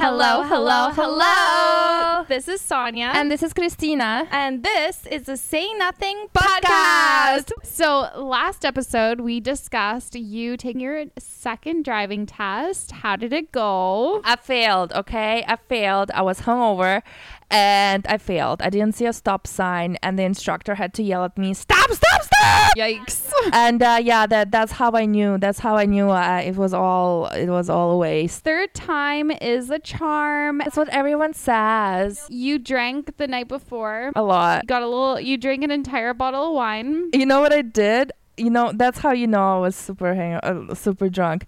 Hello, hello, hello. This is Sonja. And this is Kristina. And this is the Say Nothing Podcast. podcast. So, last episode, we discussed you taking your second driving test. How did it go? I failed, okay? I failed. I was hungover and I failed. I didn't see a stop sign and the instructor had to yell at me, "Stop, stop, stop!" Yikes. and uh, yeah, that that's how I knew. That's how I knew uh, it was all it was all a waste. Third time is a charm. That's what everyone says. You drank the night before. A lot. You got a little, you drank an entire bottle of wine. You know what I did? You know that's how you know I was super hang uh, super drunk.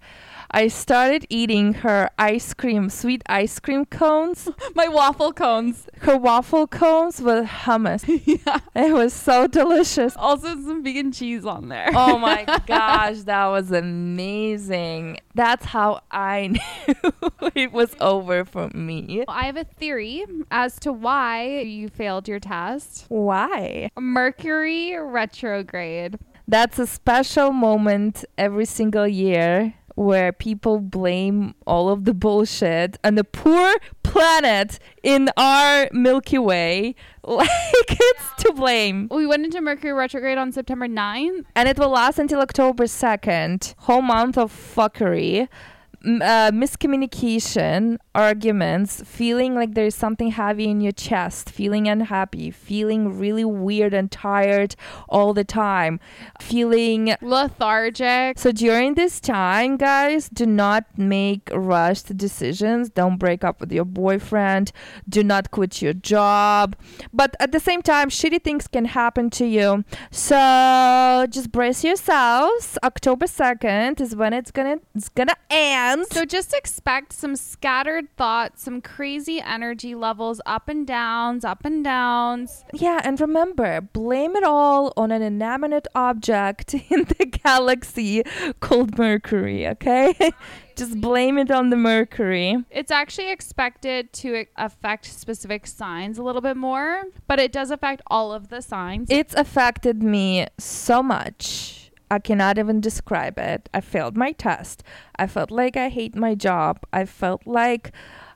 I started eating her ice cream, sweet ice cream cones, My waffle cones. her waffle cones with hummus. yeah. It was so delicious. Also, some vegan cheese on there. Oh my gosh, that was amazing. That's how I knew it was over for me. I have a theory as to why you failed your test. Why? Mercury retrograde. That's a special moment every single year where people blame all of the bullshit and the poor planet in our Milky Way. Like it's to blame. We went into Mercury retrograde on September 9th. And it will last until October 2nd. Whole month of fuckery. Uh, miscommunication, arguments, feeling like there's something heavy in your chest, feeling unhappy, feeling really weird and tired all the time, feeling Lethargic. so during this time, guys, do not make rushed decisions. Don't break up with your boyfriend. Do not quit your job. But at the same time, shitty things can happen to you. So just brace yourselves. October 2nd is when it's gonna it's gonna end. So just expect some scattered thoughts, some crazy energy levels, up and downs, up and downs. Yeah, and remember, blame it all on an inanimate object in the galaxy called Mercury, okay? Just blame it on the Mercury. It's actually expected to affect specific signs a little bit more, but it does affect all of the signs. It's affected me so much. I cannot even describe it. I failed my test. I felt like I hate my job. I felt like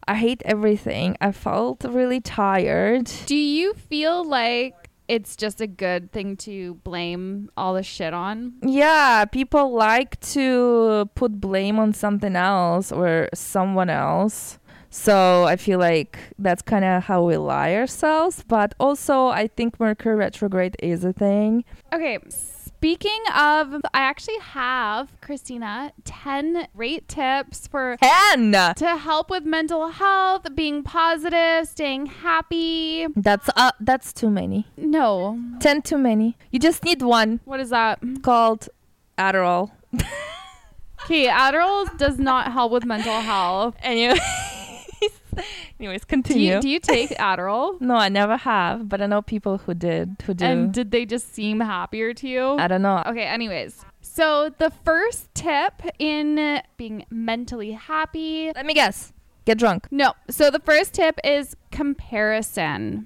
I hate everything. I felt really tired. Do you feel like it's just a good thing to blame all the shit on? Yeah, people like to put blame on something else or someone else. So I feel like that's kind of how we lie ourselves. But also, I think Mercury retrograde is a thing. Okay, speaking of, I actually have, Kristina, 10 great tips for And to help with mental health, being positive, staying happy. that's uh, that's too many. No. Ten too many. You just need one What is that? called Adderall. Okay, Adderall does not help with mental health. Anyways, anyways, Do continue. you, do you take Adderall? no, I never have, but I know people who did, who do. And did they just seem happier to you? I don't know. Okay, anyways. So the first tip in being mentally happy. Let me guess. Get drunk. No. So the first tip is comparison.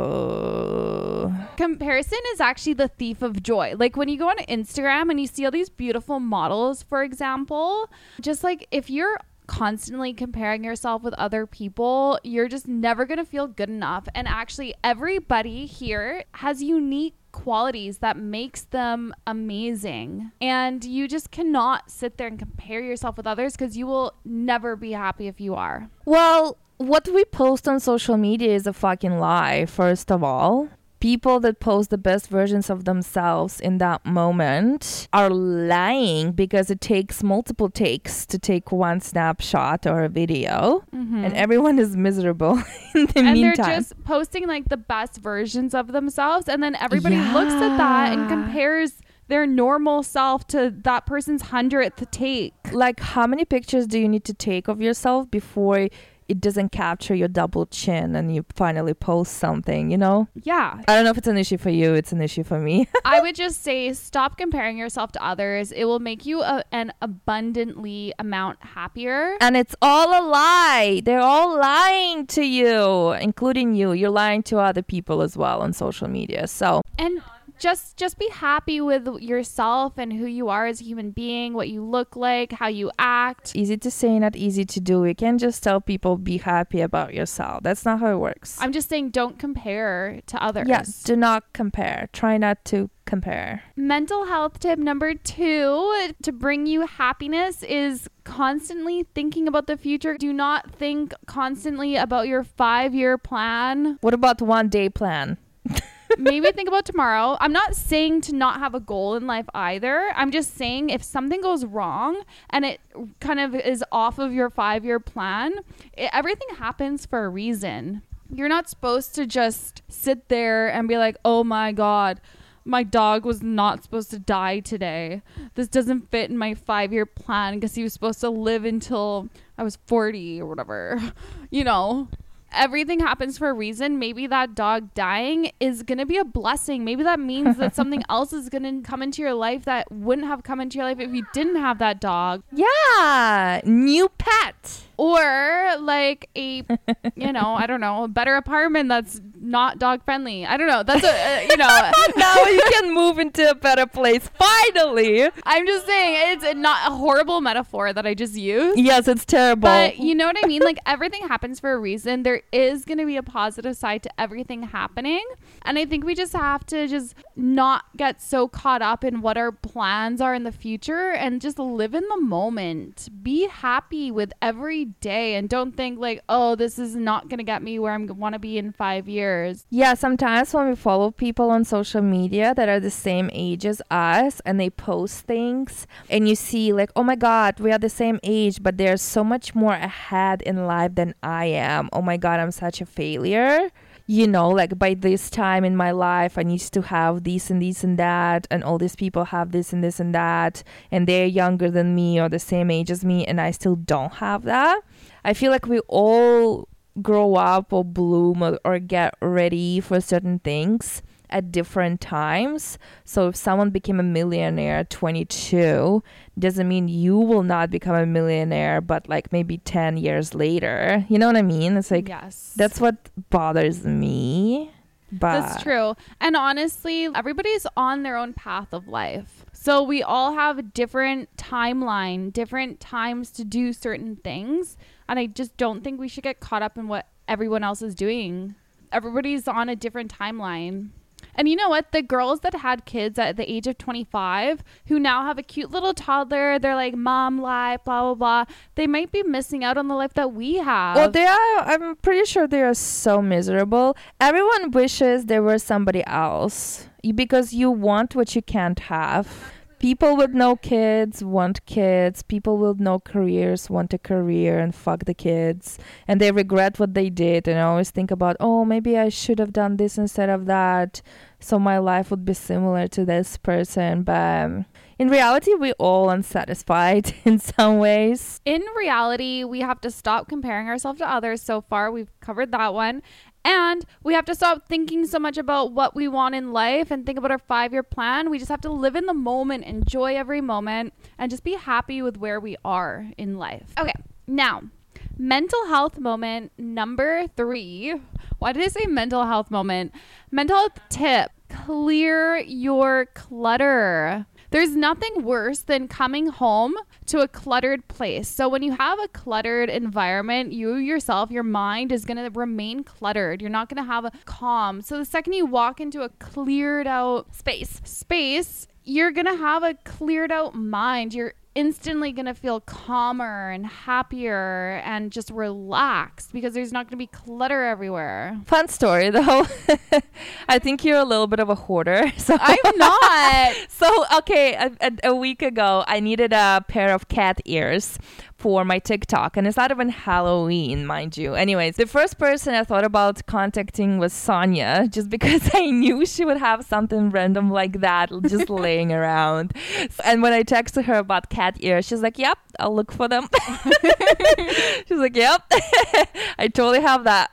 Oh. Comparison is actually the thief of joy. Like when you go on Instagram and you see all these beautiful models, for example, just like if you're constantly comparing yourself with other people, you're just never going to feel good enough. And actually, everybody here has unique qualities that makes them amazing. And you just cannot sit there and compare yourself with others because you will never be happy if you are. Well, what we post on social media is a fucking lie, first of all. People that post the best versions of themselves in that moment are lying because it takes multiple takes to take one snapshot or a video, and everyone is miserable in the Mm-hmm. and meantime. they're just posting like the best versions of themselves and then everybody looks at that and compares their normal self to that person's hundredth take like, how many pictures do you need to take of yourself before it doesn't capture your double chin and you finally post something, you know? yeah I don't know if it's an issue for you, it's an issue for me. i would just say stop comparing yourself to others it will make you a, an abundantly amount happier and it's all a lie. They're all lying to you, including you. You're lying to other people as well on social media. So, and just just be happy with yourself and who you are as a human being, what you look like, how you act. Easy to say, not easy to do. You can't just tell people be happy about yourself. That's not how it works. I'm just saying don't compare to others. Yes, do not compare. Try not to compare. Mental health tip number two to bring you happiness is constantly thinking about the future. Do not think constantly about your five year plan. What about the one day plan? Maybe think about tomorrow. I'm not saying to not have a goal in life either. I'm just saying if something goes wrong and it kind of is off of your five year plan, it, everything happens for a reason. You're not supposed to just sit there and be like, oh my God, my dog was not supposed to die today. This doesn't fit in my five year plan because he was supposed to live until I was 40 or whatever. You know, everything happens for a reason. Maybe that dog dying is going to be a blessing. Maybe that means that something else is going to come into your life that wouldn't have come into your life if you didn't have that dog. Yeah, new pet. Or like a, you know, I don't know, a better apartment that's not dog friendly. I don't know. That's a, uh, you know. now you can move into a better place. Finally. I'm just saying it's not a horrible metaphor that I just used. Yes, it's terrible. But you know what I mean? Like everything happens for a reason. There is going to be a positive side to everything happening. And I think we just have to just not get so caught up in what our plans are in the future and just live in the moment. Be happy with every day and don't think like, "Oh, this is not going to get me where I want to be in 5 years." Yeah, sometimes when we follow people on social media that are the same age as us and they post things and you see like, "Oh my god, we are the same age, but they're so much more ahead in life than I am. Oh my god, I'm such a failure." You know, like by this time in my life, I need to have this and this and that, and all these people have this and this and that, and they're younger than me or the same age as me, and I still don't have that. I feel like we all grow up or bloom or, or get ready for certain things at different times. So if someone became a millionaire at 22, doesn't mean you will not become a millionaire, but like maybe 10 years later. You know what I mean? It's like, yes. that's what bothers me. But That's true. And honestly, everybody's on their own path of life. So we all have a different timeline, different times to do certain things. And I just don't think we should get caught up in what everyone else is doing. Everybody's on a different timeline. And you know what? The girls that had kids at the age of 25 who now have a cute little toddler, they're like mom life, blah, blah, blah. They might be missing out on the life that we have. Well, they are. I'm pretty sure they are so miserable. Everyone wishes there were somebody else because you want what you can't have. People with no kids want kids. People with no careers want a career and fuck the kids. And they regret what they did and always think about, oh, maybe I should have done this instead of that. So my life would be similar to this person. But in reality, we're all unsatisfied in some ways. in reality, we have to stop comparing ourselves to others. So far, we've covered that one. And we have to stop thinking so much about what we want in life and think about our five year plan. We just have to live in the moment, enjoy every moment, and just be happy with where we are in life. Okay, now, mental health moment number three. Why did I say mental health moment? Mental health tip clear your clutter. There's nothing worse than coming home to a cluttered place. So when you have a cluttered environment, you yourself, your mind is going to remain cluttered. You're not going to have a calm. So the second you walk into a cleared out Space. space, you're going to have a cleared out mind. You're instantly going to feel calmer and happier and just relaxed because there's not going to be clutter everywhere. Fun story though. I think you're a little bit of a hoarder. So I'm not. So okay, a, a, a week ago, I needed a pair of cat ears for my TikTok, and it's not even Halloween, mind you. Anyways, the first person I thought about contacting was Sonja, just because I knew she would have something random like that just laying around. And when I texted her about cat ears, she's like, "Yep, I'll look for them." she's like, "Yep, I totally have that."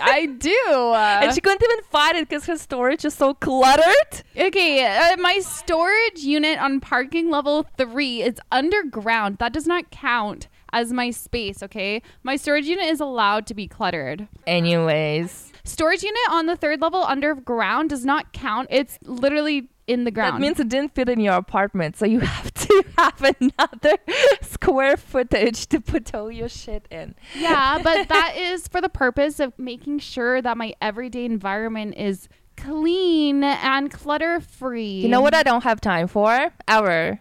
I do. and she couldn't even find it because her storage is so cluttered. Okay, uh, my storage unit on parking level three is underground. That does not count as my space, okay? My storage unit is allowed to be cluttered. Anyways. Storage unit on the third level underground does not count. It's literally in the ground. That means it didn't fit in your apartment, so you have to have another square footage to put all your shit in. yeah, but that is for the purpose of making sure that my everyday environment is clean and clutter free. You know what I don't have time for? Ever.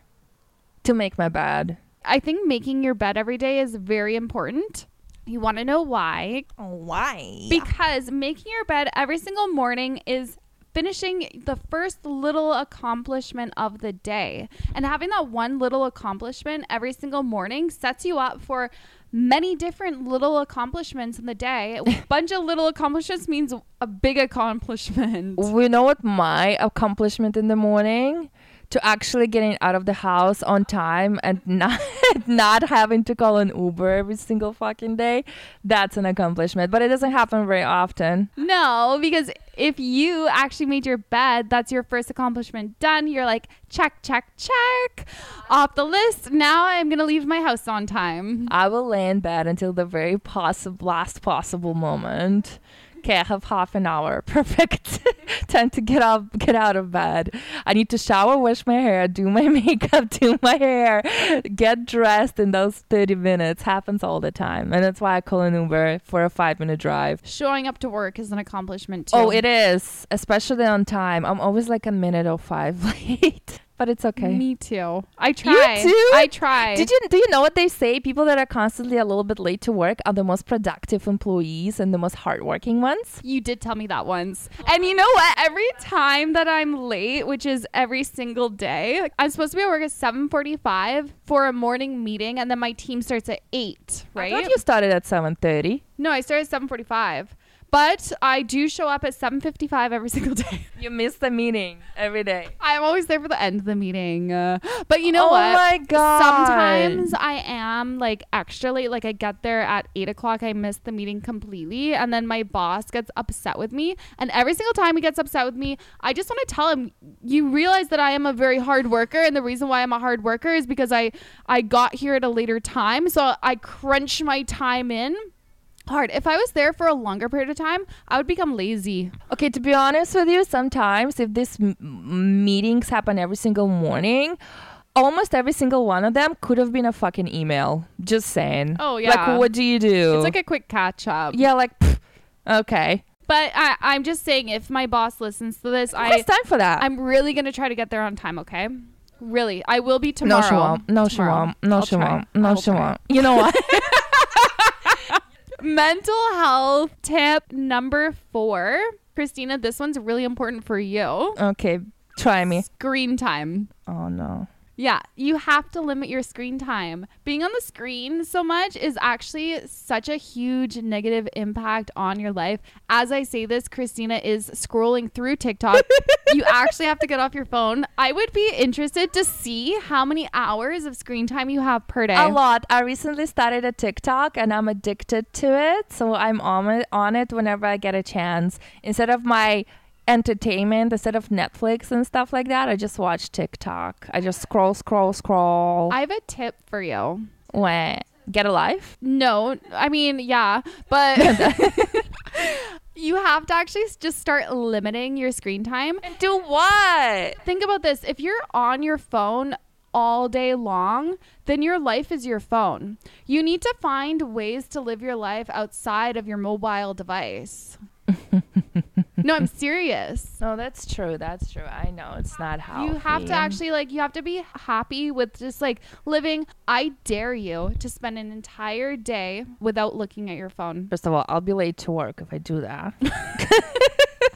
To make my bed. I think making your bed every day is very important. You want to know why? Why? Because making your bed every single morning is finishing the first little accomplishment of the day. And having that one little accomplishment every single morning sets you up for many different little accomplishments in the day. A bunch of little accomplishments means a big accomplishment. we know what my accomplishment in the morning to actually getting out of the house on time and not not having to call an Uber every single fucking day. That's an accomplishment, but it doesn't happen very often. No, because if you actually made your bed, that's your first accomplishment done. You're like, check, check, check off the list. Now I'm to leave my house on time. I will lay in bed until the very possible last possible moment. Okay, I have half an hour. Perfect. Time to get up, get out of bed. I need to shower, wash my hair, do my makeup, do my hair, get dressed in those 30 minutes. Happens all the time. And that's why I call an Uber for a five minute drive. Showing up to work is an accomplishment too. Oh, it is, especially on time. I'm always like a minute or five late, but it's okay. Me too. I try. You too? I try. Did you do you know what they say? People that are constantly a little bit late to work are the most productive employees and the most hardworking ones. You did tell me that once. And you know what? Every time that I'm late, which is every single day, I'm supposed to be at work at 7:45 for a morning meeting and then my team starts at 8, right? I thought you started at seven thirty. no, I started at 7:45. But I do show up at 7:55 every single day. You miss the meeting every day. I'm always there for the end of the meeting. Uh, but you know oh what? my god! Sometimes I am like extra late. Like I get there at eight o'clock, I miss the meeting completely, and then my boss gets upset with me. And every single time he gets upset with me, I just want to tell him, "You realize that I am a very hard worker, and the reason why I'm a hard worker is because I I got here at a later time, so I crunch my time in." Hard. If I was there for a longer period of time, I would become lazy. Okay, to be honest with you, sometimes if these m- meetings happen every single morning, almost every single one of them could have been a fucking email. Just saying. Oh, yeah. Like, what do you do? It's like a quick catch up. yeah, like, pff, okay. But I, I'm just saying, if my boss listens to this, I time for that? I'm really gonna try to get there on time. Okay, really, I will be tomorrow. No, she won't. No, she won't. No, I'll she try. won't. No, I'll she try. won't. You know what? Mental health tip number four, Kristina. This one's really important for you. okay, try me. Screen time. Oh no. Yeah, you have to limit your screen time. Being on the screen so much is actually such a huge negative impact on your life. As I say this, Kristina is scrolling through TikTok. you actually have to get off your phone. I would be interested to see how many hours of screen time you have per day. A lot. I recently started a TikTok and I'm addicted to it. So I'm on it, on it whenever I get a chance. Instead of my entertainment, instead of Netflix and stuff like that, I just watch TikTok. I just scroll, scroll, scroll. I have a tip for you. Wait, get a life? No, I mean, yeah, but you have to actually just start limiting your screen time. Do what? Think about this if you're on your phone all day long, then your life is your phone. You need to find ways to live your life outside of your mobile device. no, I'm serious. No, that's true. That's true. I know it's not how You have to actually like you have to be happy with just like living. I dare you to spend an entire day without looking at your phone. First of all, I'll be late to work if I do that.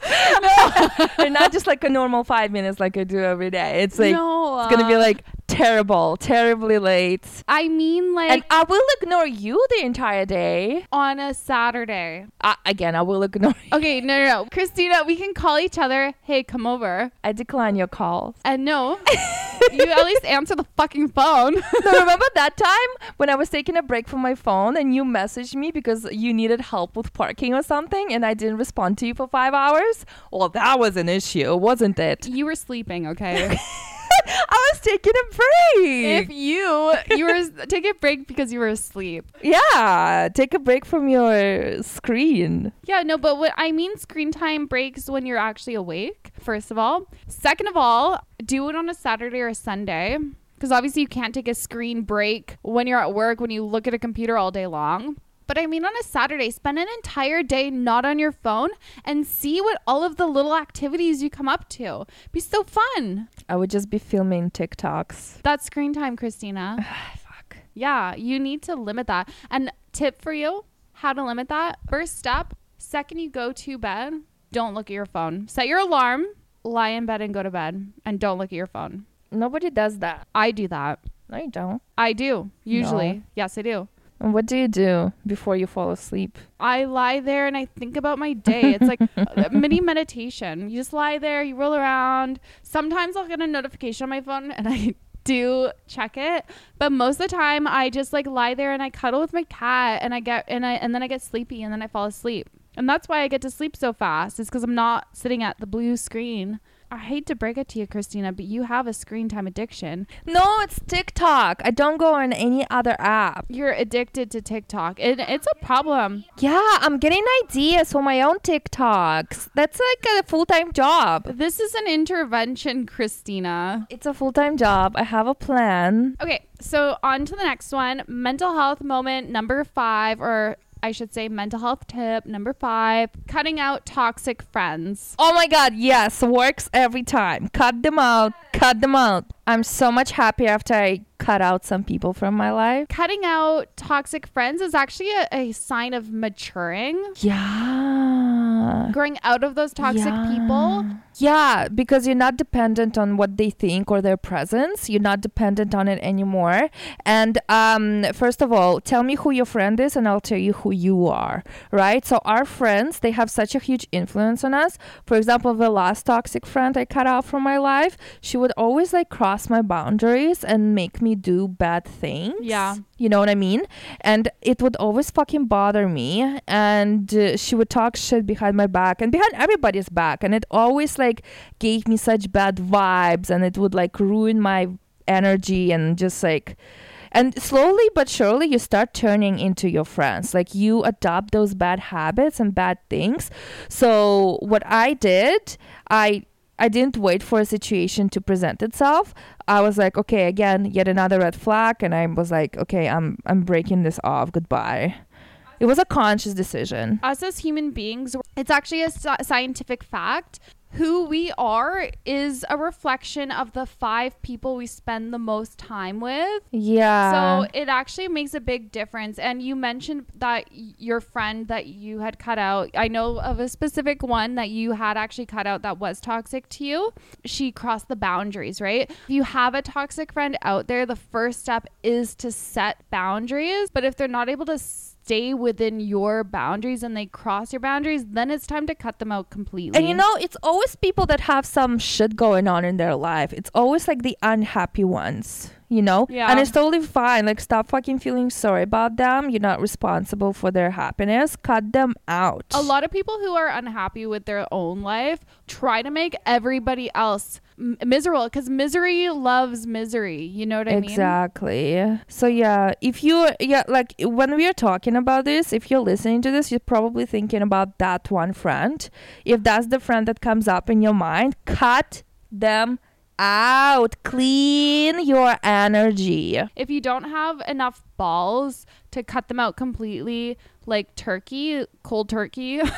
and not just like a normal five minutes like I do every day. It's like no, it's gonna be uh, like terrible, terribly late. I mean like and I will ignore you the entire day. on a Saturday. Uh, again, I will ignore. You. Okay, no, no, no, Kristina, we can call each other. Hey, come over. I decline your calls. And no, you at least answer the fucking phone. no, remember that time when I was taking a break from my phone and you messaged me because you needed help with parking or something, and I didn't respond to you for five hours? Well, that was an issue, wasn't it? you were sleeping, okay? I was taking a break. If you you were take a break because you were asleep. yeah, take a break from your screen. Yeah, no, but what I mean screen time breaks when you're actually awake, first of all. Second of all, do it on a Saturday or a Sunday. Because obviously you can't take a screen break when you're at work, when you look at a computer all day long. But I mean, on a Saturday, spend an entire day not on your phone and see what all of the little activities you come up to. Be so fun. I would just be filming TikToks. That's screen time, Kristina. Fuck. Yeah, you need to limit that. And tip for you how to limit that first step, second you go to bed, don't look at your phone. Set your alarm, lie in bed and go to bed, and don't look at your phone. Nobody does that. I do that. No, you don't. I do, usually. No. Yes, I do. What do you do before you fall asleep? I lie there and I think about my day. It's like uh, mini meditation. You just lie there, you roll around. Sometimes I'll get a notification on my phone and I do check it, but most of the time I just like lie there and I cuddle with my cat and I get and I and then I get sleepy and then I fall asleep. And that's why I get to sleep so fast. Is cuz I'm not sitting at the blue screen. I hate to break it to you, Kristina, but you have a screen time addiction. No, it's TikTok. I don't go on any other app. You're addicted to TikTok. It, it's a problem. Yeah, I'm getting ideas for my own TikToks. That's like a full time job. This is an intervention, Kristina. It's a full time job. I have a plan. Okay, so on to the next one. Mental health moment number five, or I should say mental health tip number five cutting out toxic friends. Oh my god, yes, works every time. Cut them out, cut them out. I'm so much happier after I cut out some people from my life. Cutting out toxic friends is actually a, a sign of maturing, Yeah. Growing out of those toxic Yeah. people. Yeah, because you're not dependent on what they think or their presence. You're not dependent on it anymore. And um, first of all, tell me who your friend is, and I'll tell you who you are. Right? So our friends, they have such a huge influence on us. For example, the last toxic friend I cut out from my life, she would always like cross my boundaries and make me do bad things. Yeah. You know what I mean? And it would always fucking bother me. And uh, she would talk shit behind my back and behind everybody's back. And it always like gave me such bad vibes and it would like ruin my energy and just like. And slowly but surely, you start turning into your friends. Like you adopt those bad habits and bad things. So what I did, I I didn't wait for a situation to present itself. I was like, okay, again, yet another red flag, and I was like, okay, I'm I'm breaking this off. Goodbye. It was a conscious decision. Us as human beings, it's actually a scientific fact. Who we are is a reflection of the five people we spend the most time with. Yeah. So it actually makes a big difference. And you mentioned that your friend that you had cut out, I know of a specific one that you had actually cut out that was toxic to you. She crossed the boundaries, right? If you have a toxic friend out there, the first step is to set boundaries. But if they're not able to stay within your boundaries and they cross your boundaries, then it's time to cut them out completely. and you know, it's always people that have some shit going on in their life. It's always like the unhappy ones, you know? Yeah. And it's totally fine. Like, stop fucking feeling sorry about them. You're not responsible for their happiness. Cut them out. a lot of people who are unhappy with their own life try to make everybody else m- miserable because misery loves misery. You know what I mean? Exactly. So yeah, if you yeah, like when we are talking about this, if you're listening to this, you're probably thinking about that one friend. If that's the friend that comes up in your mind, cut them out. Clean your energy. If you don't have enough balls to cut them out completely, like turkey, cold turkey,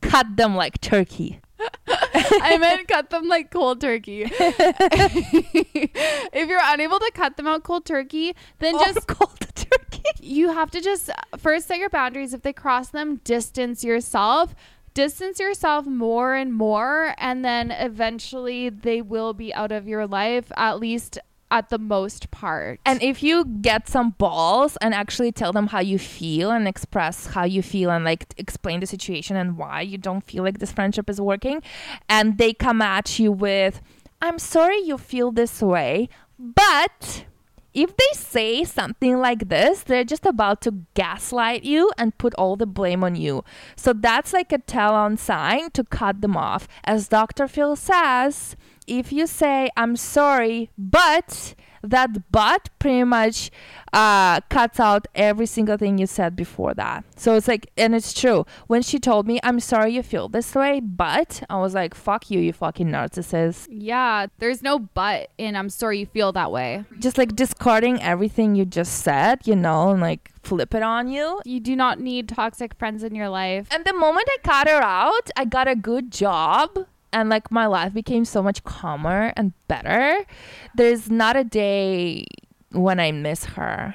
Cut them like turkey. I meant cut them like cold turkey. if you're unable to cut them out cold turkey, then Or just cold turkey. you have to just first set your boundaries. If they cross them, distance yourself. Distance yourself more and more, and then eventually they will be out of your life, at least at the most part. And if you get some balls and actually tell them how you feel and express how you feel and like explain the situation and why you don't feel like this friendship is working, and they come at you with, I'm sorry you feel this way, but if they say something like this, they're just about to gaslight you and put all the blame on you. So that's like a tell on sign to cut them off. As Dr. Phil says, if you say I'm sorry, but that but pretty much uh, cuts out every single thing you said before that. So it's like, and it's true. When she told me, I'm sorry you feel this way, but I was like, fuck you, you fucking narcissist. Yeah, there's no but in I'm sorry you feel that way. Just like discarding everything you just said, you know, and like flip it on you. You do not need toxic friends in your life. And the moment I cut her out, I got a good job and like my life became so much calmer and better. There's not a day when I miss her.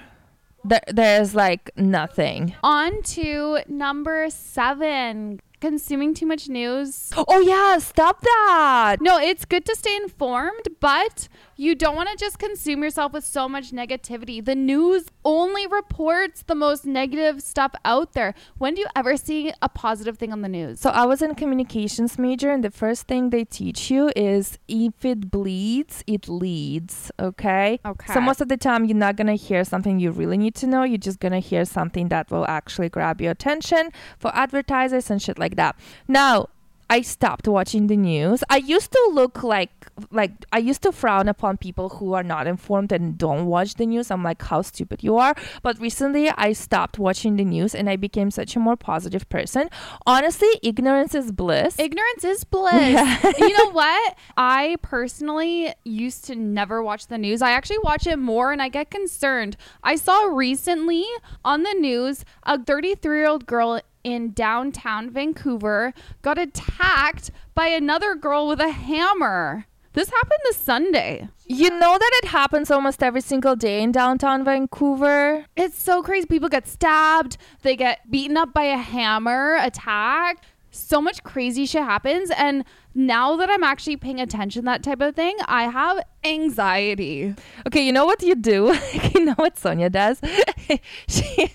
There, there's like nothing. On to number seven consuming too much news. Oh yeah, stop that. No, it's good to stay informed, but you don't want to just consume yourself with so much negativity. The news only reports the most negative stuff out there. When do you ever see a positive thing on the news? So I was in communications major and the first thing they teach you is if it bleeds, it leads, okay? Okay. So most of the time you're not going to hear something you really need to know. You're just going to hear something that will actually grab your attention for advertisers and shit like that. Now, I stopped watching the news. I used to look like like I used to frown upon people who are not informed and don't watch the news. I'm like, how stupid you are. But recently I stopped watching the news and I became such a more positive person. Honestly, ignorance is bliss. Ignorance is bliss. you know what? I personally used to never watch the news. I actually watch it more and I get concerned. I saw recently on the news a 33 year old girl in downtown Vancouver got attacked by another girl with a hammer. This happened this Sunday. You know that it happens almost every single day in downtown Vancouver. It's so crazy. People get stabbed, they get beaten up by a hammer, attacked. So much crazy shit happens. And now that I'm actually paying attention that type of thing, I have anxiety. Okay, you know what you do? you know what Sonja does? she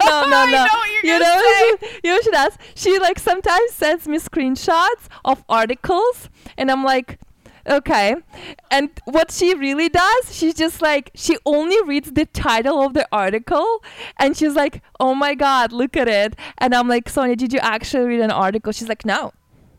no, no, no. know you know. She, you she does? She like sometimes sends me screenshots of articles, and I'm like, okay. And what she really does, she's just like she only reads the title of the article, and she's like, oh my god, look at it. And I'm like, Sonja, did you actually read an article? She's like, no.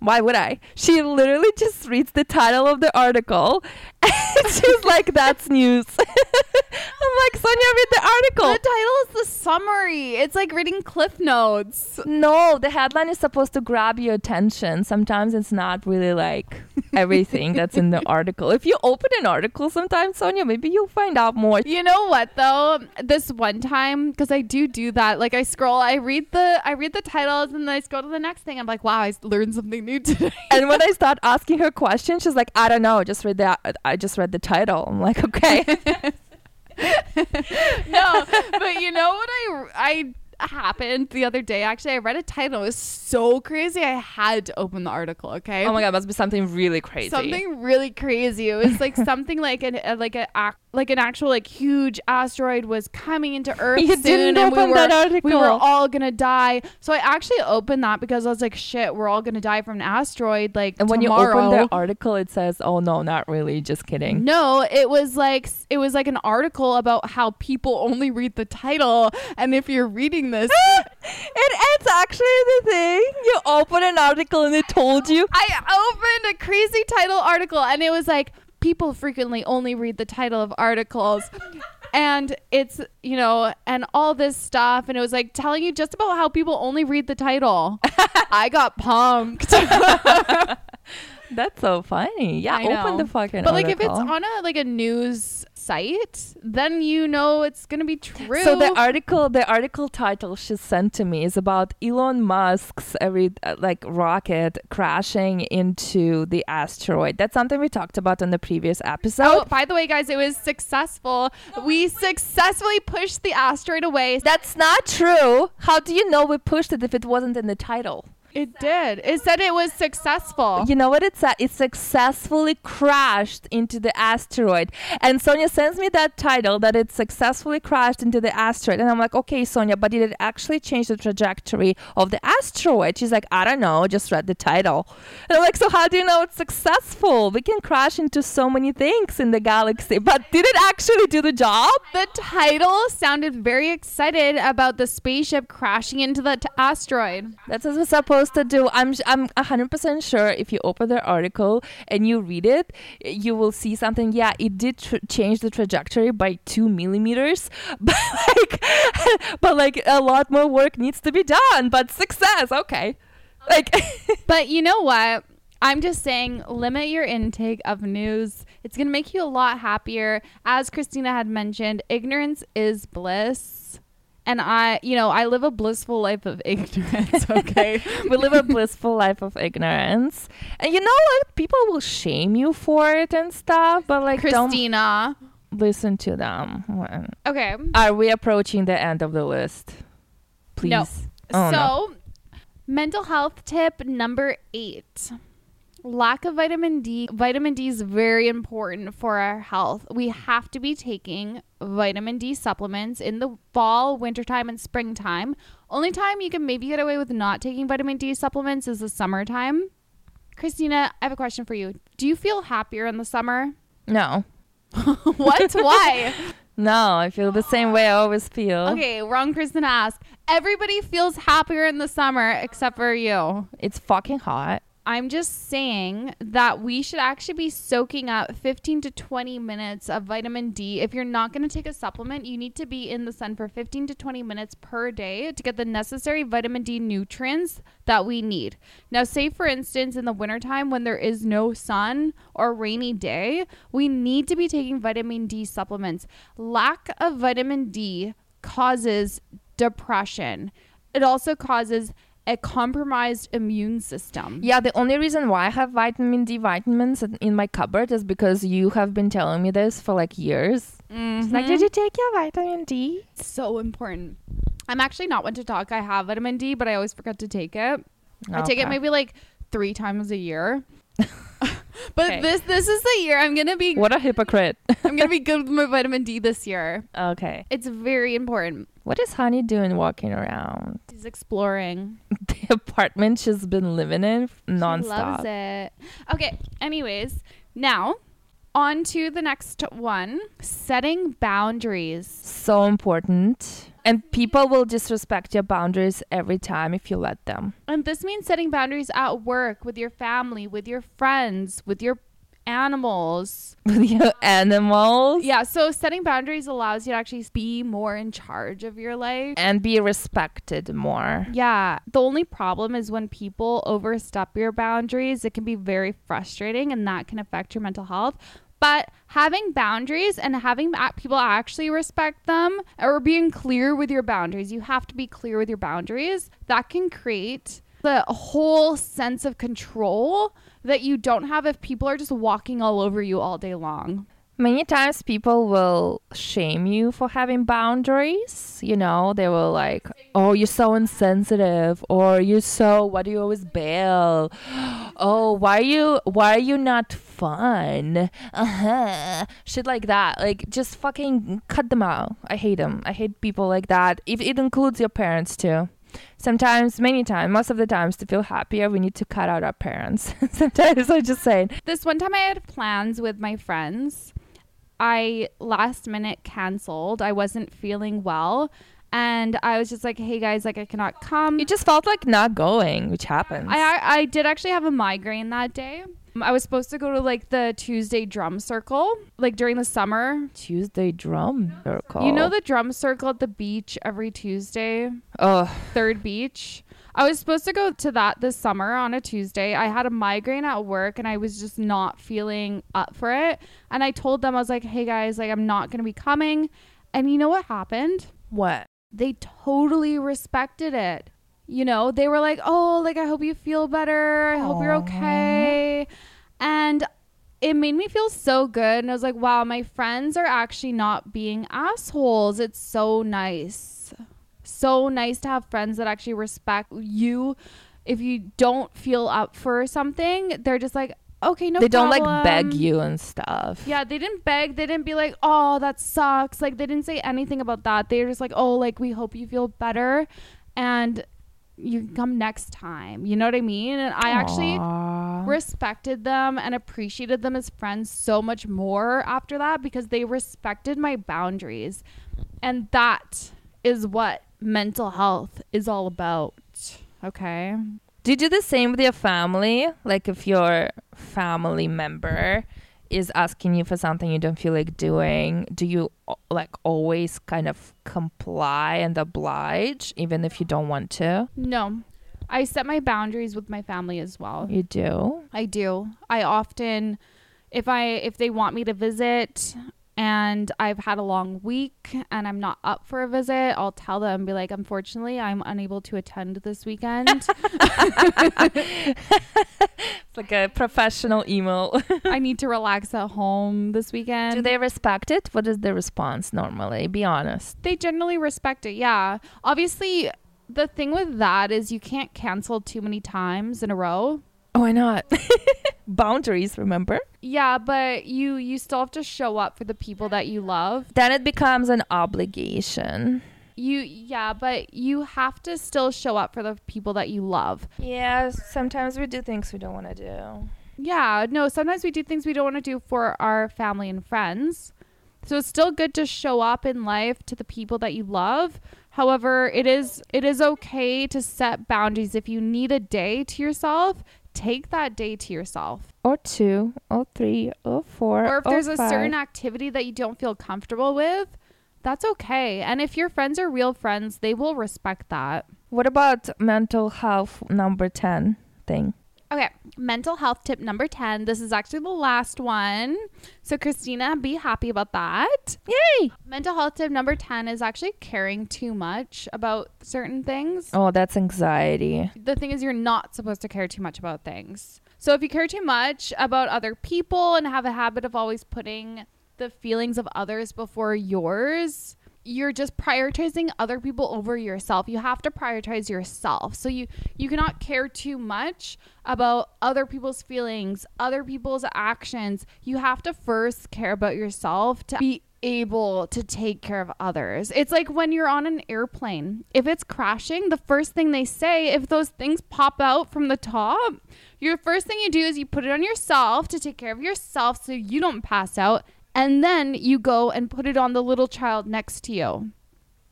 Why would I? She literally just reads the title of the article and she's like, that's news. I'm like, Sonja, read the article. The title is the summary. It's like reading Cliff Notes. No, the headline is supposed to grab your attention. Sometimes it's not really like everything that's in the article. If you open an article sometimes, Sonja, maybe you'll find out more. You know what though? This one time, because I do do that. Like I scroll, I read the, I read the titles, and then I scroll to the next thing. I'm like, wow, I learned something new today. And when I start asking her questions, she's like, I don't know, just read the I just read the title. I'm like, okay. no, but you know what I I happened the other day. Actually, I read a title. It was so crazy. I had to open the article. Okay. oh my god, must be something really crazy. Something really crazy. It was like something like an like an ac- like an actual like huge asteroid was coming into Earth You soon, didn't and we were we were all gonna die. So I actually opened that because I was like, shit, we're all gonna die from an asteroid. Like and when tomorrow. you open the article, it says, "Oh no, not really, just kidding." No, it was like it was like an article about how people only read the title, and if you're reading this, it, it's actually the thing. You open an article and it told you. I opened a crazy title article, and it was like people frequently only read the title of articles. And it's, you know, and all this stuff. And it was like telling you just about how people only read the title. I got punked. That's so funny. Yeah, I open know. the fucking. but like if it's article. on a like a news site, then you know it's gonna be true. So the article, the article title she sent to me is about Elon Musk's every uh, like rocket crashing into the asteroid. That's something we talked about on the previous episode. Oh, by the way, guys, it was successful. We successfully pushed the asteroid away. That's not true. How do you know we pushed it if it wasn't in the title? It did. It said it was successful. You know what it said? It successfully crashed into the asteroid. And Sonja sends me that title that it successfully crashed into the asteroid. And I'm like, okay, Sonja, but did it actually change the trajectory of the asteroid? She's like, I don't know, just read the title. And I'm like, so how do you know it's successful? We can crash into so many things in the galaxy, but did it actually do the job? The title sounded very excited about the spaceship crashing into the t- asteroid. That's what it's supposed supposed to do. I'm I'm 100% sure if you open the article and you read it, you will see something. Yeah, it did tr- change the trajectory by two millimeters, but like, but like a lot more work needs to be done. But success, okay. Like, But you know what? I'm just saying, limit your intake of news. It's going to make you a lot happier. As Kristina had mentioned, ignorance is bliss. And I, you know, I live a blissful life of ignorance, okay? we live a blissful life of ignorance, and you know what? People will shame you for it and stuff, but like, don't Kristina. listen to them. Okay. Are we approaching the end of the list? Please. Oh, no. Oh, so, no. mental health tip number eight lack of vitamin D. Vitamin D is very important for our health. We have to be taking vitamin D supplements in the fall, wintertime, and springtime. Only time you can maybe get away with not taking vitamin D supplements is the summertime. Christina, I have a question for you. Do you feel happier in the summer? No. what? Why? No, I feel the same way I always feel. Okay, wrong person to ask. Everybody feels happier in the summer except for you. It's fucking hot. I'm just saying that we should actually be soaking up 15 to 20 minutes of vitamin D. If you're not going to take a supplement, you need to be in the sun for 15 to 20 minutes per day to get the necessary vitamin D nutrients that we need. Now, say for instance, in the wintertime when there is no sun or rainy day, we need to be taking vitamin D supplements. Lack of vitamin D causes depression, it also causes a compromised immune system. Yeah, the only reason why I have vitamin D vitamins in- my cupboard is because you have been telling me this for like years. It's Like, did mm-hmm. you take your vitamin D? so important. I'm actually not one to talk. I have vitamin D, but I always forget to take it. I take it maybe like three times a year. but Okay. this this is the year I'm gonna be What a hypocrite. I'm gonna be good with my vitamin D this year. okay. It's very important. What is Honey doing walking around? She's exploring. The apartment she's been living in nonstop. She loves it. Okay. Anyways, now on to the next one: setting boundaries. So important. And people will disrespect your boundaries every time if you let them. And this means setting boundaries at work, with your family, with your friends, with your animals. With your animals. Yeah, so setting boundaries allows you to actually be more in charge of your life. And be respected more. Yeah, the only problem is when people overstep your boundaries, it can be very frustrating and that can affect your mental health. But having boundaries and having people actually respect them or being clear with your boundaries, you have to be clear with your boundaries. That can create the whole sense of control that you don't have if people are just walking all over you all day long. Many times people will shame you for having boundaries. You know, they will like, oh, you're so insensitive, or you're so, why do you always bail? Oh, why are you, why are you not fun? Uh-huh. Shit like that. Like, just fucking cut them out. I hate them. I hate people like that. If it includes your parents too. Sometimes, many times, most of the times, to feel happier, we need to cut out our parents. Sometimes I just say, This one time I had plans with my friends. I last minute canceled. I wasn't feeling well. And I was just like, hey guys, like I cannot come. you just felt like not going, which happens. I, I I did actually have a migraine that day. I was supposed to go to like the Tuesday drum circle, like during the summer. Tuesday drum circle. You know the drum circle at the beach every Tuesday, Oh, third beach. I was supposed to go to that this summer on a Tuesday. I had a migraine at work and I was just not feeling up for it. And I told them I was like, "Hey guys, like I'm not going to be coming." And you know what happened? what? They totally respected it. You know, they were like, "Oh, like I hope you feel better. I hope you're okay." And it made me feel so good. And I was like, "Wow, my friends are actually not being assholes. It's so nice." So nice to have friends that actually respect you. If you don't feel up for something, they're just like, "Okay, no problem. they don't like beg you and stuff. Yeah, they didn't beg. They didn't be like, "Oh, that sucks." Like they didn't say anything about that. They were just like, "Oh, like we hope you feel better, and you can come next time." You know what I mean? And I actually respected them and appreciated them as friends so much more after that because they respected my boundaries, and that is what mental health is all about. Okay. Do you do the same with your family? Like if your family member is asking you for something you don't feel like doing, do you uh, like always kind of comply and oblige even if you don't want to? No. I set my boundaries with my family as well. You do? I do. I often if I if they want me to visit and I've had a long week and I'm not up for a visit, I'll tell them be like, unfortunately, I'm unable to attend this weekend. It's like a professional email. I need to relax at home this weekend. do they respect it? What is the response normally? Be honest. they generally respect it. Yeah. Obviously, the thing with that is you can't cancel too many times in a row. Why not? Boundaries, remember? Yeah, but you you still have to show up for the people that you love. Then it becomes an obligation. You yeah, but you have to still show up for the people that you love. Yeah, sometimes we do things we don't want to do. Yeah, no, sometimes we do things we don't want to do for our family and friends. So it's still good to show up in life to the people that you love. However, it is it is okay to set boundaries if you need a day to yourself, take that day to yourself. Or two, or three, or four. Or if there's a certain activity that you don't feel comfortable with, that's okay. And if your friends are real friends, they will respect that. What about mental health number 10 thing? Okay, mental health tip number 10. This is actually the last one. So, Kristina, be happy about that. Yay! Mental health tip number 10 is actually caring too much about certain things. Oh, that's anxiety. The thing is, you're not supposed to care too much about things. So, if you care too much about other people and have a habit of always putting the feelings of others before yours, you're just prioritizing other people over yourself. You have to prioritize yourself. So you you cannot care too much about other people's feelings, other people's actions. You have to first care about yourself to be able to take care of others. It's like when you're on an airplane. If it's crashing, the first thing they say, if those things pop out from the top, your first thing you do is you put it on yourself to take care of yourself so you don't pass out and then you go and put it on the little child next to you.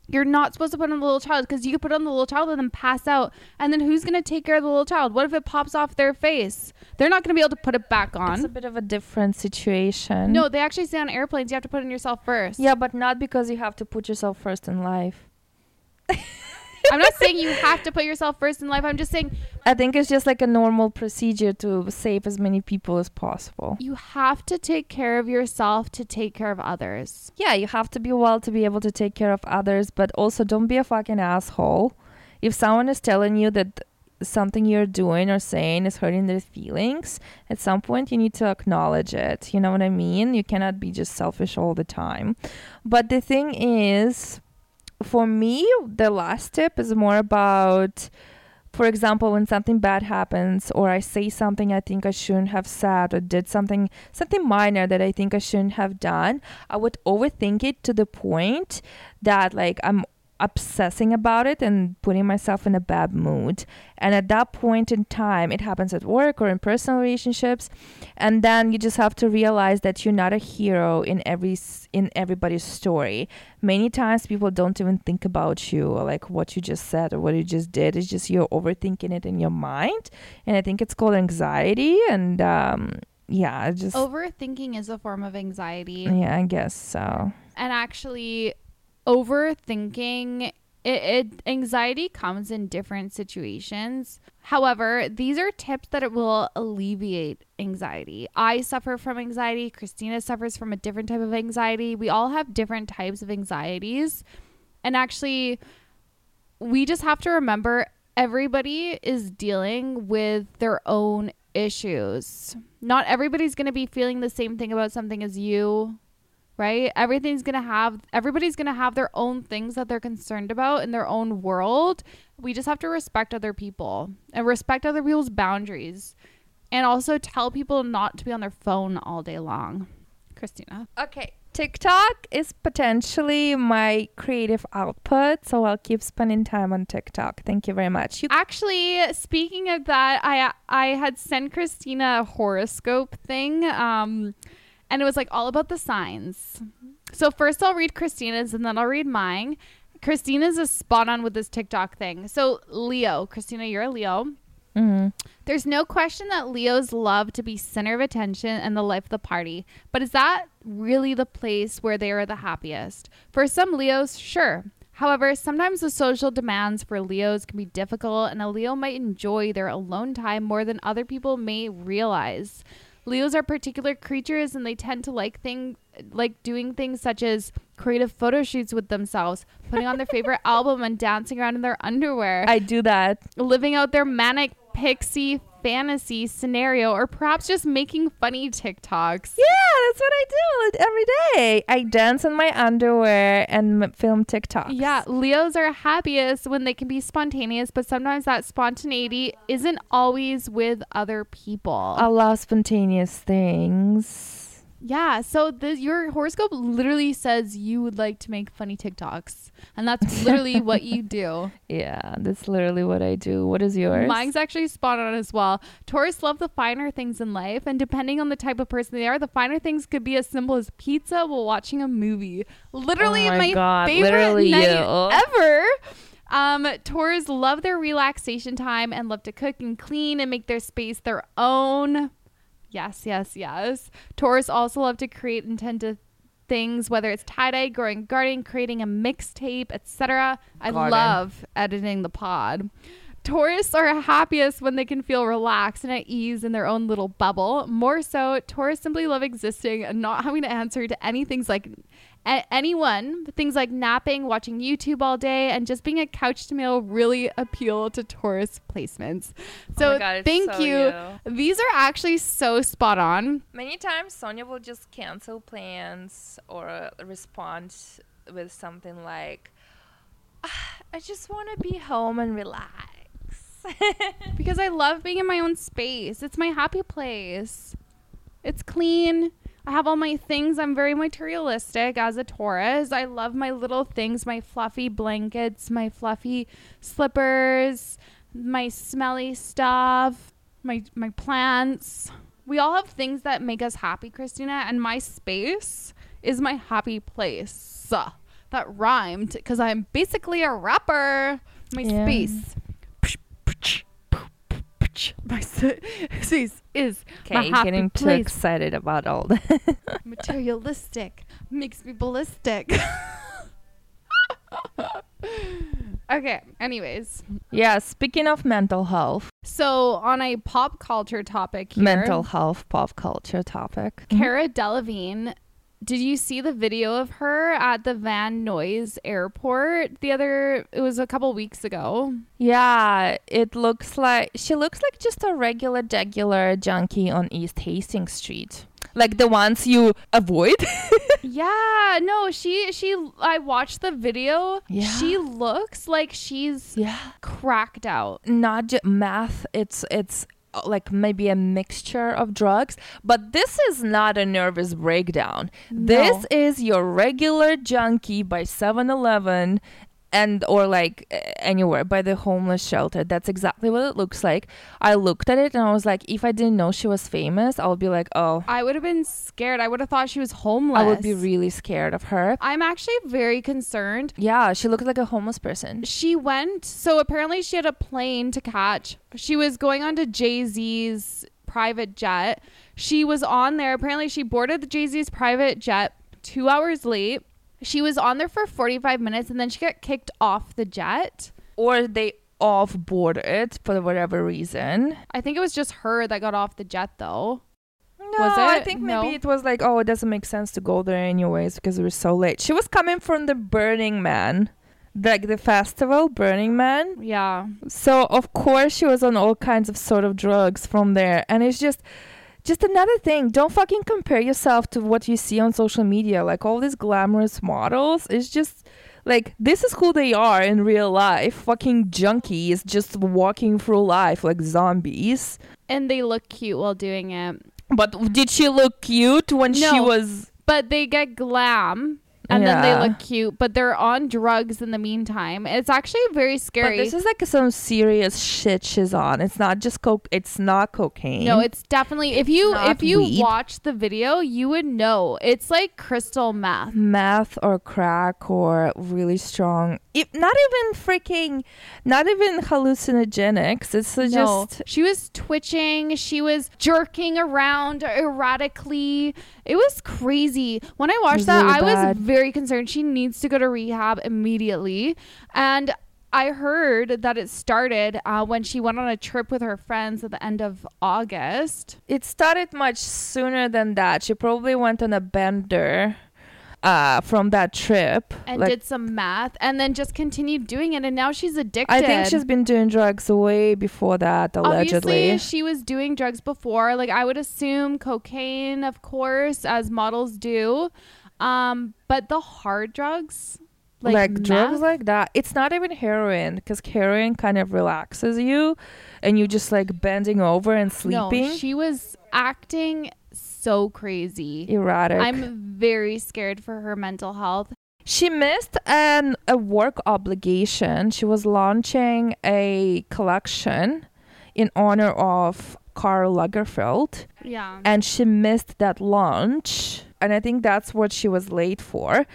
You're not supposed to put on the little child because you could put on the little child and then pass out. And then who's going to take care of the little child? What if it pops off their face? They're not going to be able to put it back on. It's a bit of a different situation. No, they actually say on airplanes you have to put it on yourself first. Yeah, but not because you have to put yourself first in life. I'm not saying you have to put yourself first in life. I'm just saying I think it's just like a normal procedure to save as many people as possible. you have to take care of yourself to take care of others. Yeah, you have to be well to be able to take care of others, but also don't be a fucking asshole. If someone is telling you that something you're doing or saying is hurting their feelings, at some point you need to acknowledge it. You know what I mean? You cannot be just selfish all the time. But the thing is, for me, the last tip is more about for example, when something bad happens or I say something I think I shouldn't have said or did something something minor that I think I shouldn't have done, I would overthink it to the point that like I'm obsessing about it and putting myself in a bad mood. And at that point in time, it happens at work or in personal relationships, and then you just have to realize that you're not a hero in every in everybody's story. Many times people don't even think about you or like what you just said or what you just did. It's just you're overthinking it in your mind, and I think it's called anxiety. And um, yeah, just Overthinking is a form of anxiety. yeah, I guess so. and actually overthinking it, it anxiety comes in different situations. However these are tips that it will alleviate anxiety. I suffer from anxiety. Kristina suffers from a different type of anxiety. We all have different types of anxieties. And actually we just have to remember everybody is dealing with their own issues. Not everybody's going to be feeling the same thing about something as you right? Everything's going to have everybody's going to have their own things that they're concerned about in their own world. We just have to respect other people and respect other people's boundaries and also tell people not to be on their phone all day long. Kristina. Okay. TikTok is potentially my creative output, so I'll keep spending time on TikTok. Thank you very much. You Actually, speaking of that, I I had sent Kristina a horoscope thing um and it was like all about the signs. So first I'll read Kristina's and then I'll read mine. Kristina's is spot on with this TikTok thing. So Leo, Kristina, you're a Leo. Mm-hmm. There's no question that Leos love to be center of attention and the life of the party, but is that really the place where they are the happiest? For some Leos, sure. However, sometimes the social demands for Leos can be difficult, and a Leo might enjoy their alone time more than other people may realize. Leos are particular creatures and they tend to like things like doing things such as creative photo shoots with themselves, putting on their favorite album and dancing around in their underwear I do that. living out their manic pixie fantasy scenario, or perhaps just making funny TikToks. Yeah, that's what I do every day. I dance in my underwear and film TikToks. Yeah, Leos are happiest when they can be spontaneous, but sometimes that spontaneity isn't always with other people. I love spontaneous things. Yeah, so the, your horoscope literally says you would like to make funny TikToks, and that's literally what you do. Yeah, that's literally what I do. What is yours? Mine's actually spot on as well. Taurus love the finer things in life, and depending on the type of person they are, the finer things could be as simple as pizza while watching a movie. Literally, Oh my my, God, favorite literally night you. ever. Um, Taurus love their relaxation time and love to cook and clean and make their space their own. Yes, yes, yes. Taurus also love to create and tend to things, whether it's tie dye, growing garden, creating a mixtape, etc. I Garden. love editing the pod. Taurus are happiest when they can feel relaxed and at ease in their own little bubble. More so, Taurus simply love existing and not having to answer to any things like a- anyone. Things like napping, watching YouTube all day, and just being a couch to meal really appeal to Taurus placements. So Oh God, thank so you. you. These are actually so spot on. Many times Sonja will just cancel plans or respond with something like, "Ah, I just want to be home and relax. because I love being in my own space. It's my happy place. It's clean. I have all my things. I'm very materialistic as a Taurus. I love my little things, my fluffy blankets, my fluffy slippers, my smelly stuff, my my plants. We all have things that make us happy, Kristina, and my space is my happy place. That rhymed because I'm basically a rapper. My Yeah. space. My space is Okay, getting too place. excited about all that. materialistic makes me ballistic. okay, anyways. yeah, speaking of mental health, So, on a pop culture topic here, mental health pop culture topic. Mm-hmm. Cara Delevingne, did you see the video of her at the Van Nuys airport the other it was a couple weeks ago? Yeah, it looks like she looks like just a regular degular junkie on East Hastings Street. Like the ones you avoid. yeah, no, she she I watched the video. Yeah. She looks like she's yeah. cracked out. Not just math, it's it's Uh, like maybe a mixture of drugs, but this is not a nervous breakdown. This is your regular junkie by 7-Eleven and or like anywhere by the homeless shelter. That's exactly what it looks like. I looked at it and I was like if I didn't know she was famous, I would be like, "Oh, I would have been scared. I would have thought she was homeless. I would be really scared of her." I'm actually very concerned. Yeah, she looked like a homeless person. She went, so apparently she had a plane to catch. She was going on to Jay Z's private jet. She was on there. Apparently, she boarded the Jay Z's private jet two hours late. She was on there for 45 minutes and then she got kicked off the jet. Or they off board it for whatever reason. I think it was just her that got off the jet, though. No, Was I think maybe No. it was like, oh, it doesn't make sense to go there anyways because it was so late. She was coming from the Burning Man, like the festival Burning Man. Yeah. So of course she was on all kinds of sort of drugs from there, and it's just, just another thing. Don't fucking compare yourself to what you see on social media. Like all these glamorous models, it's just. Like this is who they are in real life. Fucking junkies just walking through life like zombies. And they look cute while doing it. But did she look cute when she No. was But they get glam and then they look cute, but they're on drugs in the meantime. It's actually very scary. But this is like some serious shit she's on. It's not just coke. It's not cocaine. no, it's definitely if you if you weed. watch the video, you would know. It's like crystal meth. meth or crack or really strong if not even freaking, not even hallucinogenics. It's uh, No, just she was twitching. She was jerking around erratically. It was crazy. When I watched that, really I was very concerned. She needs to go to rehab immediately. And I heard that it started uh, when she went on a trip with her friends at the end of August. it started much sooner than that. She probably went on a bender uh, from that trip. And Like, did some math and then just continued doing it. And now she's addicted. I think she's been doing drugs way before that, allegedly. Obviously, she was doing drugs before. Like I would assume cocaine, of course, as models do. Um, but the hard drugs, like, like, drugs like that. It's not even heroin because heroin kind of relaxes you, and you just like bending over and sleeping. No, she was acting so crazy. erratic. I'm very scared for her mental health. She missed an a work obligation. She was launching a collection in honor of Karl Lagerfeld, Yeah. and she missed that launch. And I think that's what she was late for.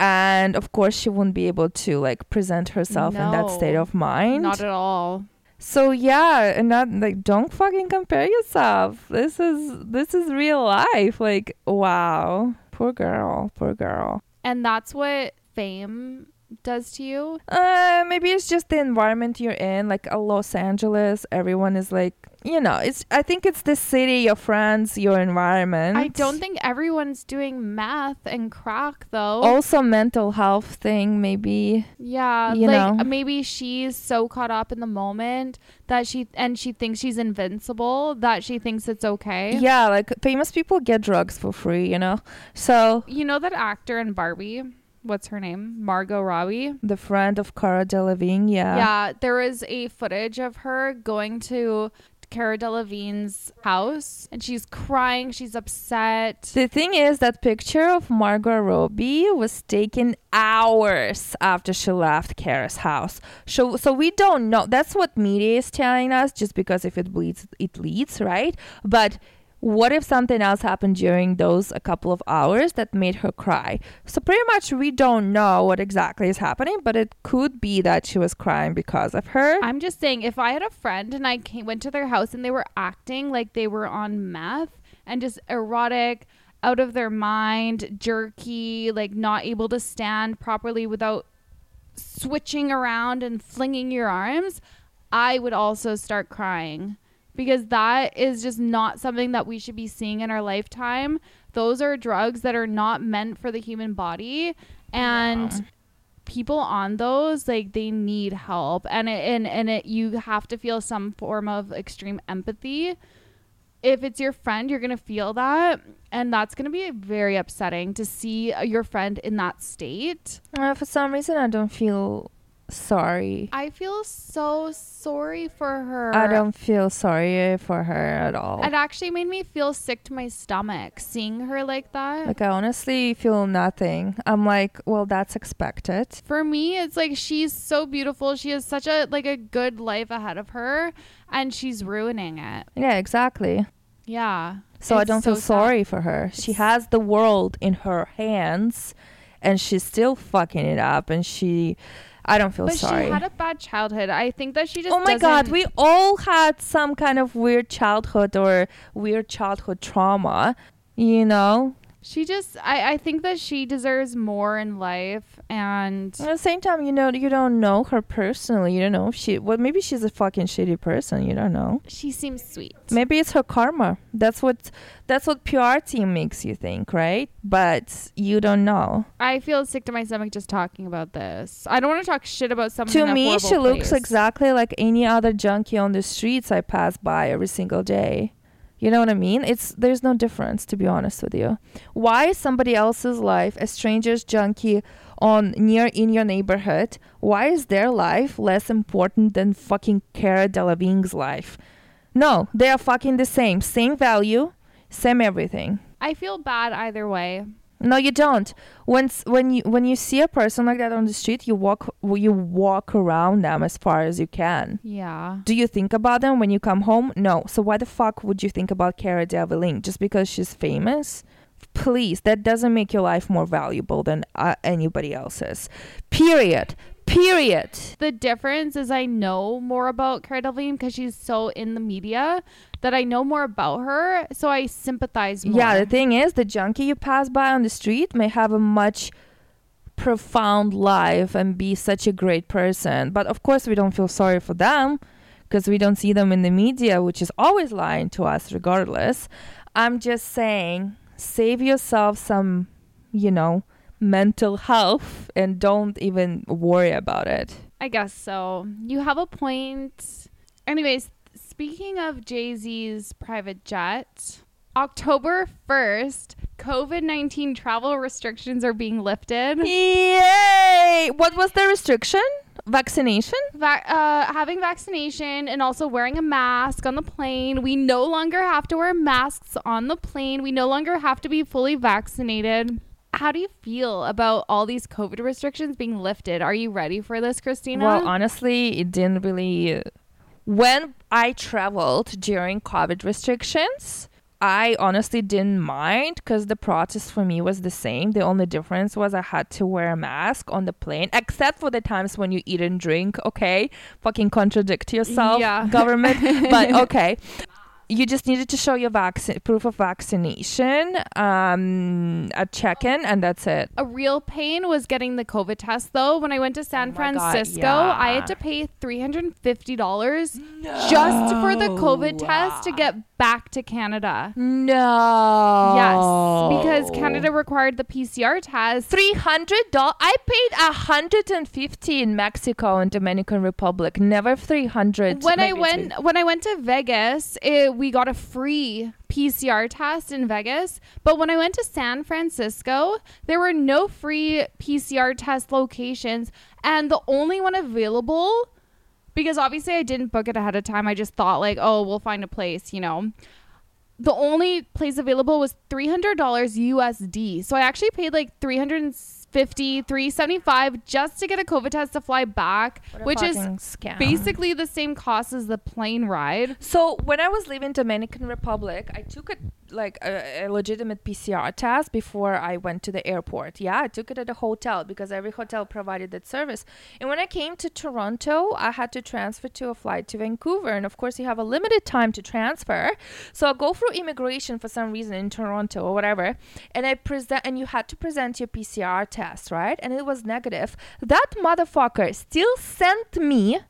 And of course, she wouldn't be able to like present herself in that state of mind. Not at all. So yeah, and not like don't fucking compare yourself. This is this is real life. Like wow, poor girl, poor girl. And that's what fame does to you. Uh, maybe it's just the environment you're in. Like uh, Los Angeles, everyone is like, you know, it's. I think it's the city, your friends, your environment. I don't think everyone's doing math and crack though. Also, mental health thing, maybe. Yeah, you like know. maybe she's so caught up in the moment that she and she thinks she's invincible that she thinks it's okay. Yeah, like famous people get drugs for free, you know. So You know that actor in Barbie? What's her name? Margot Robbie. the friend of Cara Delevingne, yeah. Yeah, there is a footage of her going to Cara Delevingne's house and she's crying, she's upset. The thing is, that picture of Margot Robbie was taken hours after she left Cara's house. So, so we don't know. That's what media is telling us. Just because if it bleeds, it leads, right? But what if something else happened during those a couple of hours that made her cry? So pretty much we don't know what exactly is happening, but it could be that she was crying because of her. I'm just saying, if I had a friend and I came, went to their house and they were acting like they were on meth and just erotic, out of their mind, jerky, like not able to stand properly without switching around and flinging your arms, I would also start crying because that is just not something that we should be seeing in our lifetime. Those are drugs that are not meant for the human body. And Yeah. people on those like they need help and it, and and it you have to feel some form of extreme empathy if it's your friend you're going to feel that and that's going to be very upsetting to see uh, your friend in that state Uh, for some reason, I don't feel sorry. i feel so sorry for her I don't feel sorry for her at all. it actually made me feel sick to my stomach seeing her like that Like I honestly feel nothing. I'm like, well, that's expected. for me it's like she's so beautiful she has such a like a good life ahead of her and she's ruining it Yeah, exactly. yeah So I don't so feel sad. sorry for her. She It's- has the world in her hands, and she's still fucking it up. And she, I don't feel but sorry. she had a bad childhood. I think that she just oh my god, we all had some kind of weird childhood or weird childhood trauma. You know, she just I I think that she deserves more in life and at the same time, you know, you don't know her personally. You don't know if she. Well, maybe she's a fucking shitty person. You don't know. she seems sweet. Maybe it's her karma. That's what that's what PR team makes you think, right? But you don't know. I feel sick to my stomach just talking about this. I don't want to talk shit about someone. to me, she looks exactly like any other junkie on the streets I pass by every single day. You know what I mean? It's there's no difference to be honest with you. Why is somebody else's life, a stranger's junkie on near in your neighborhood, why is their life less important than fucking Cara Delevingne's life? No, they are fucking the same. Same value, same everything. I feel bad either way. No, you don't. When when you when you see a person like that on the street, you walk you walk around them as far as you can. Yeah. Do you think about them when you come home? No. So why the fuck would you think about Cara Delevingne just because she's famous? Please, that doesn't make your life more valuable than uh, anybody else's. Period. Period. The difference is I know more about Cara Delevingne because she's so in the media that I know more about her, so I sympathize more. Yeah, the thing is, the junkie you pass by on the street may have a much profound life and be such a great person. But of course, we don't feel sorry for them because we don't see them in the media, which is always lying to us regardless. I'm just saying, save yourself some, you know, mental health and don't even worry about it. I guess so. You have a point. Anyways, speaking of Jay Z's private jet, October 1st, COVID 19 travel restrictions are being lifted. Yay! What was the restriction? Vaccination? Va- uh, having vaccination and also wearing a mask on the plane. We no longer have to wear masks on the plane. We no longer have to be fully vaccinated. How do you feel about all these COVID restrictions being lifted? Are you ready for this, Kristina? Well, honestly, it didn't really. When I traveled during COVID restrictions, I honestly didn't mind because the process for me was the same. The only difference was I had to wear a mask on the plane, except for the times when you eat and drink. Okay, fucking contradict yourself, Yeah. government. but okay, you just needed to show your vaccine proof of vaccination, um, a check-in, and that's it. A real pain was getting the COVID test though. When I went to San Oh my God, Francisco, I had to pay $350 just for the COVID test to get back to Canada. No. Yes, because Canada required the PCR test. Three hundred dollars. I paid a hundred and fifty in Mexico and Dominican Republic. Never three hundred. when I went when I went to Vegas, it, we got a free PCR test in Vegas. But when I went to San Francisco, there were no free PCR test locations, and the only one available, because obviously I didn't book it ahead of time. I just thought like, oh, we'll find a place, you know. The only place available was three hundred dollars USD. So I actually paid like 350 375 just to get a COVID test to fly back, which is scam. basically the same cost as the plane ride. So when I was leaving Dominican Republic, I took a like a, a legitimate PCR test before I went to the airport. Yeah, I took it at a hotel because every hotel provided that service. And when I came to Toronto, I had to transfer to a flight to Vancouver, and of course you have a limited time to transfer. So I go through immigration for some reason in Toronto or whatever, and I present and you had to present your PCR test, right? And it was negative. That motherfucker still sent me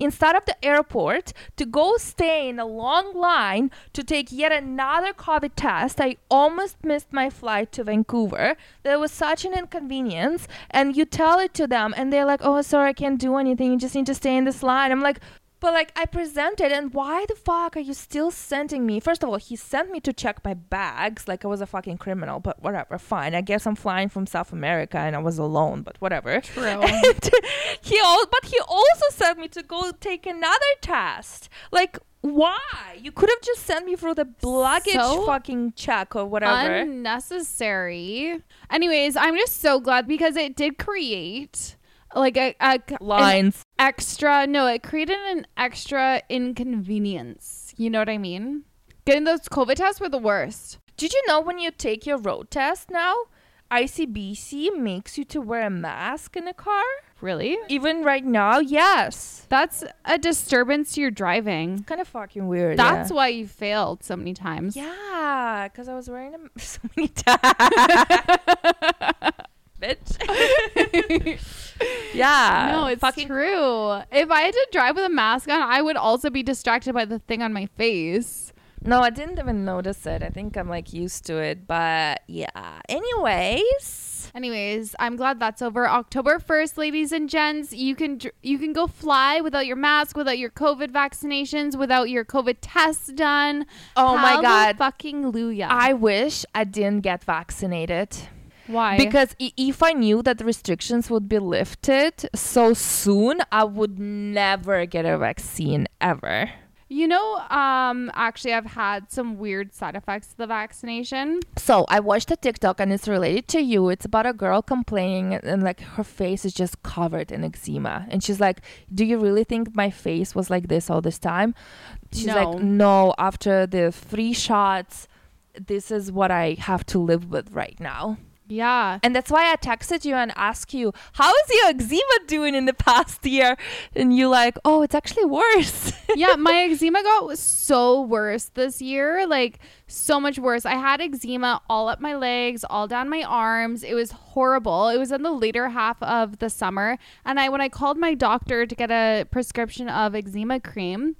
instead of the airport to go stay in a long line to take yet another COVID test. I almost missed my flight to Vancouver. There was such an inconvenience. And you tell it to them, and they're like, oh, sorry, I can't do anything. You just need to stay in this line. I'm like, but like I presented, and why the fuck are you still sending me? First of all, he sent me to check my bags like I was a fucking criminal, but whatever, fine. I guess I'm flying from South America and I was alone, but whatever. True. And he al- but he also sent me to go take another test. Like why? You could have just sent me for the luggage So fucking check or whatever. Unnecessary. Anyways, I'm just so glad because it did create like a, a Lines. extra. No, it created an extra inconvenience. You know what I mean? Getting those COVID tests were the worst. Did you know when you take your road test now, ICBC makes you to wear a mask in a car? Really? Even right now, yes. That's a disturbance to your driving. it's Kind of fucking weird. That's yeah. why you failed so many times. Yeah, because I was wearing them so many times. Bitch. yeah. no, it's fucking true. If I had to drive with a mask on, I would also be distracted by the thing on my face. No, I didn't even notice it. I think I'm like used to it, but yeah. Anyways, Anyways, I'm glad that's over. October 1st, ladies and gents, you can dr- you can go fly without your mask, without your COVID vaccinations, without your COVID tests done. oh my god. fucking Luya. I wish I didn't get vaccinated Why? because i- if I knew that the restrictions would be lifted so soon, I would never get a vaccine ever. you know, um, actually, I've had some weird side effects to the vaccination. So I watched a TikTok and it's related to you. It's about a girl complaining and like her face is just covered in eczema. And she's like, Do you really think my face was like this all this time? She's No. like, No, after the three shots, this is what I have to live with right now. Yeah. And that's why I texted you and asked you, how is your eczema doing in the past year? And you like, oh, it's actually worse. yeah, my eczema got so worse this year. Like so much worse. I had eczema all up my legs, all down my arms. It was horrible. It was in the later half of the summer. And I when I called my doctor to get a prescription of eczema cream,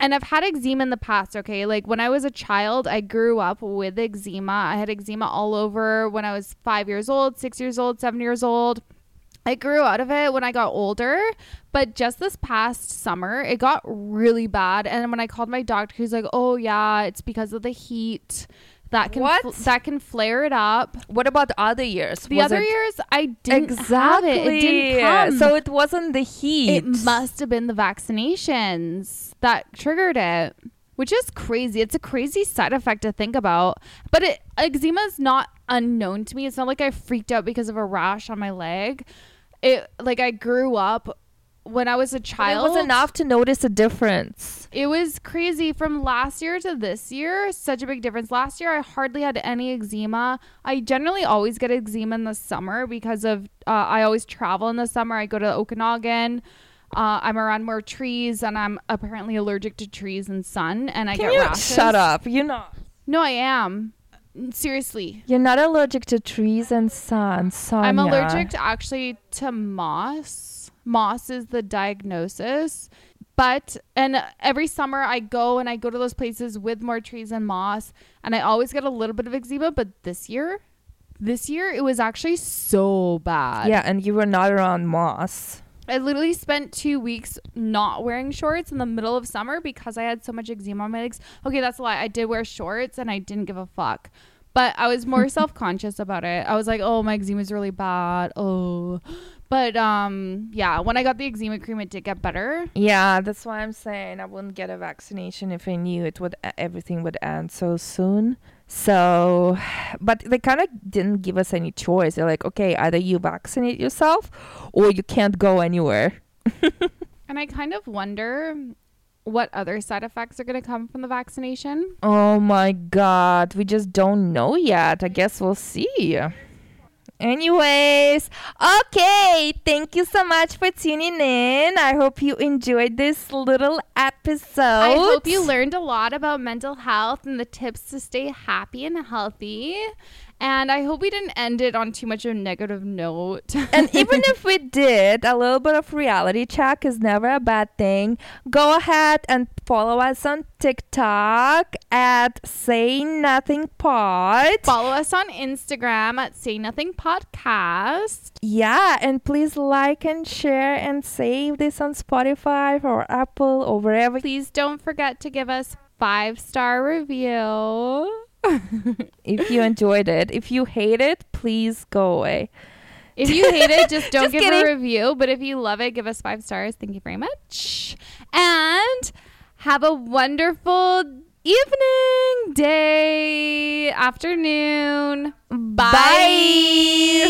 and I've had eczema in the past, okay? Like when I was a child, I grew up with eczema. I had eczema all over when I was five years old, six years old, seven years old. I grew out of it when I got older, but just this past summer, it got really bad. And when I called my doctor, he's like, "Oh yeah, it's because of the heat." That can What? fl- that can flare it up. what about the other years? The Was other it- years, I didn't exactly. have it. It didn't come. So it wasn't the heat. It must have been the vaccinations that triggered it, which is crazy. It's a crazy side effect to think about. But it, eczema is not unknown to me. It's not like I freaked out because of a rash on my leg. It like I grew up when I was a But child. It was enough to notice a difference. It was crazy from last year to this year. Such a big difference. Last year, I hardly had any eczema. I generally always get eczema in the summer because of uh, I always travel in the summer. I go to Okanagan. Uh, I'm around more trees, and I'm apparently allergic to trees and sun, and I Can get you rashes. shut up? You're not. No, I am. Seriously, You're not allergic to trees and sun. Sonja. I'm allergic to actually to moss. Moss is the diagnosis. But and every summer I go and I go to those places with more trees and moss and I always get a little bit of eczema, but this year this year it was actually so bad. Yeah, and you were not around moss. I literally spent 2 weeks not wearing shorts in the middle of summer because I had so much eczema on my legs. Okay, that's a lie. I did wear shorts and I didn't give a fuck. But I was more self-conscious about it. I was like, "Oh, my eczema is really bad." Oh. But um yeah, when I got the eczema cream it did get better. Yeah, that's why I'm saying I wouldn't get a vaccination if I knew it would everything would end so soon. So, but they kind of didn't give us any choice. They're like, okay, either you vaccinate yourself or you can't go anywhere. And I kind of wonder what other side effects are going to come from the vaccination. Oh my god, we just don't know yet. I guess we'll see. Anyways, okay, thank you so much for tuning in. I hope you enjoyed this little episode. I hope you learned a lot about mental health and the tips to stay happy and healthy. And I hope we didn't end it on too much of a negative note. and even if we did, a little bit of reality check is never a bad thing. Go ahead and follow us on TikTok at Say Nothing Pod. Follow us on Instagram at Say Nothing Podcast. Yeah, and please like and share and save this on Spotify or Apple or wherever. Please don't forget to give us five star review. If you enjoyed it, if you hate it, please go away. If you hate it, just don't Just give kidding. a review. But if you love it, give us five stars. Thank you very much. And have a wonderful evening, day, afternoon. Bye. Bye.